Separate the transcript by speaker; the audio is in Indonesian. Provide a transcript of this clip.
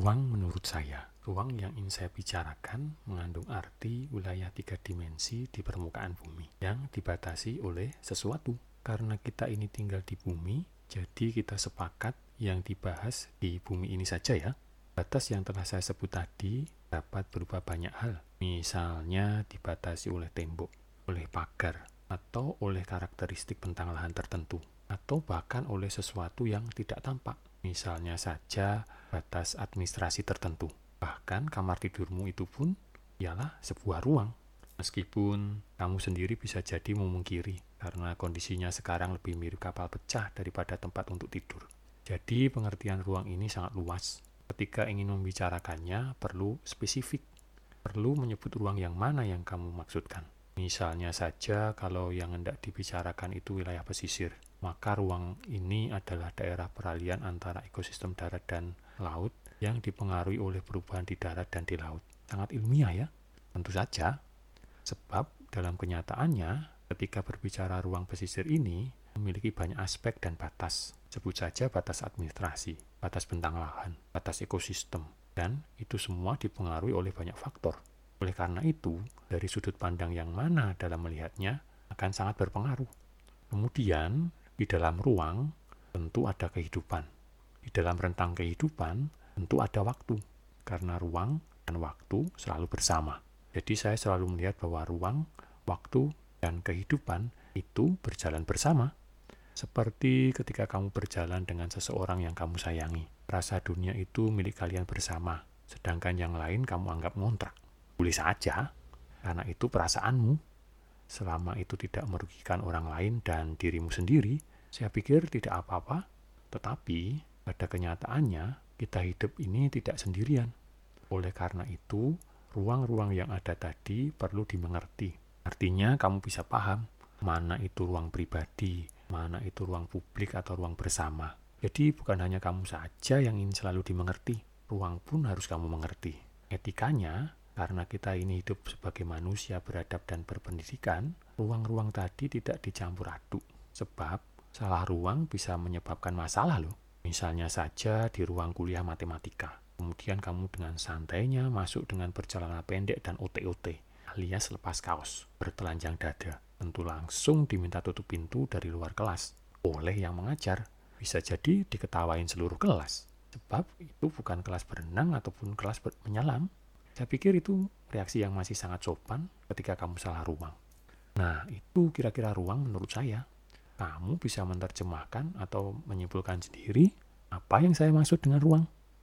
Speaker 1: Ruang menurut saya, ruang yang ingin saya bicarakan mengandung arti wilayah tiga dimensi di permukaan bumi yang dibatasi oleh sesuatu. Karena kita ini tinggal di bumi, jadi kita sepakat yang dibahas di bumi ini saja ya. Batas yang telah saya sebut tadi dapat berupa banyak hal. Misalnya dibatasi oleh tembok, oleh pagar, atau oleh karakteristik bentang lahan tertentu, atau bahkan oleh sesuatu yang tidak tampak Misalnya saja batas administrasi tertentu. Bahkan kamar tidurmu itu pun ialah sebuah ruang. Meskipun kamu sendiri bisa jadi memungkiri karena kondisinya sekarang lebih mirip kapal pecah daripada tempat untuk tidur. Jadi pengertian ruang ini sangat luas. Ketika ingin membicarakannya perlu spesifik. Perlu menyebut ruang yang mana yang kamu maksudkan. Misalnya saja kalau yang hendak dibicarakan itu wilayah pesisir maka ruang ini adalah daerah peralihan antara ekosistem darat dan laut yang dipengaruhi oleh perubahan di darat dan di laut. Sangat ilmiah ya, tentu saja. Sebab dalam kenyataannya, ketika berbicara ruang pesisir ini, memiliki banyak aspek dan batas. Sebut saja batas administrasi, batas bentang lahan, batas ekosistem, dan itu semua dipengaruhi oleh banyak faktor. Oleh karena itu, dari sudut pandang yang mana dalam melihatnya akan sangat berpengaruh. Kemudian, di dalam ruang tentu ada kehidupan. Di dalam rentang kehidupan tentu ada waktu, karena ruang dan waktu selalu bersama. Jadi saya selalu melihat bahwa ruang, waktu, dan kehidupan itu berjalan bersama. Seperti ketika kamu berjalan dengan seseorang yang kamu sayangi. Rasa dunia itu milik kalian bersama, sedangkan yang lain kamu anggap ngontrak. Boleh saja, karena itu perasaanmu. Selama itu tidak merugikan orang lain dan dirimu sendiri, saya pikir tidak apa-apa, tetapi pada kenyataannya kita hidup ini tidak sendirian. Oleh karena itu, ruang-ruang yang ada tadi perlu dimengerti. Artinya kamu bisa paham mana itu ruang pribadi, mana itu ruang publik atau ruang bersama. Jadi bukan hanya kamu saja yang ingin selalu dimengerti, ruang pun harus kamu mengerti. Etikanya, karena kita ini hidup sebagai manusia beradab dan berpendidikan, ruang-ruang tadi tidak dicampur aduk. Sebab Salah ruang bisa menyebabkan masalah loh. Misalnya saja di ruang kuliah matematika. Kemudian kamu dengan santainya masuk dengan perjalanan pendek dan OT-OT alias lepas kaos, bertelanjang dada. Tentu langsung diminta tutup pintu dari luar kelas oleh yang mengajar. Bisa jadi diketawain seluruh kelas. Sebab itu bukan kelas berenang ataupun kelas menyelam. Saya pikir itu reaksi yang masih sangat sopan ketika kamu salah ruang. Nah, itu kira-kira ruang menurut saya kamu bisa menerjemahkan atau menyimpulkan sendiri apa yang saya maksud dengan ruang.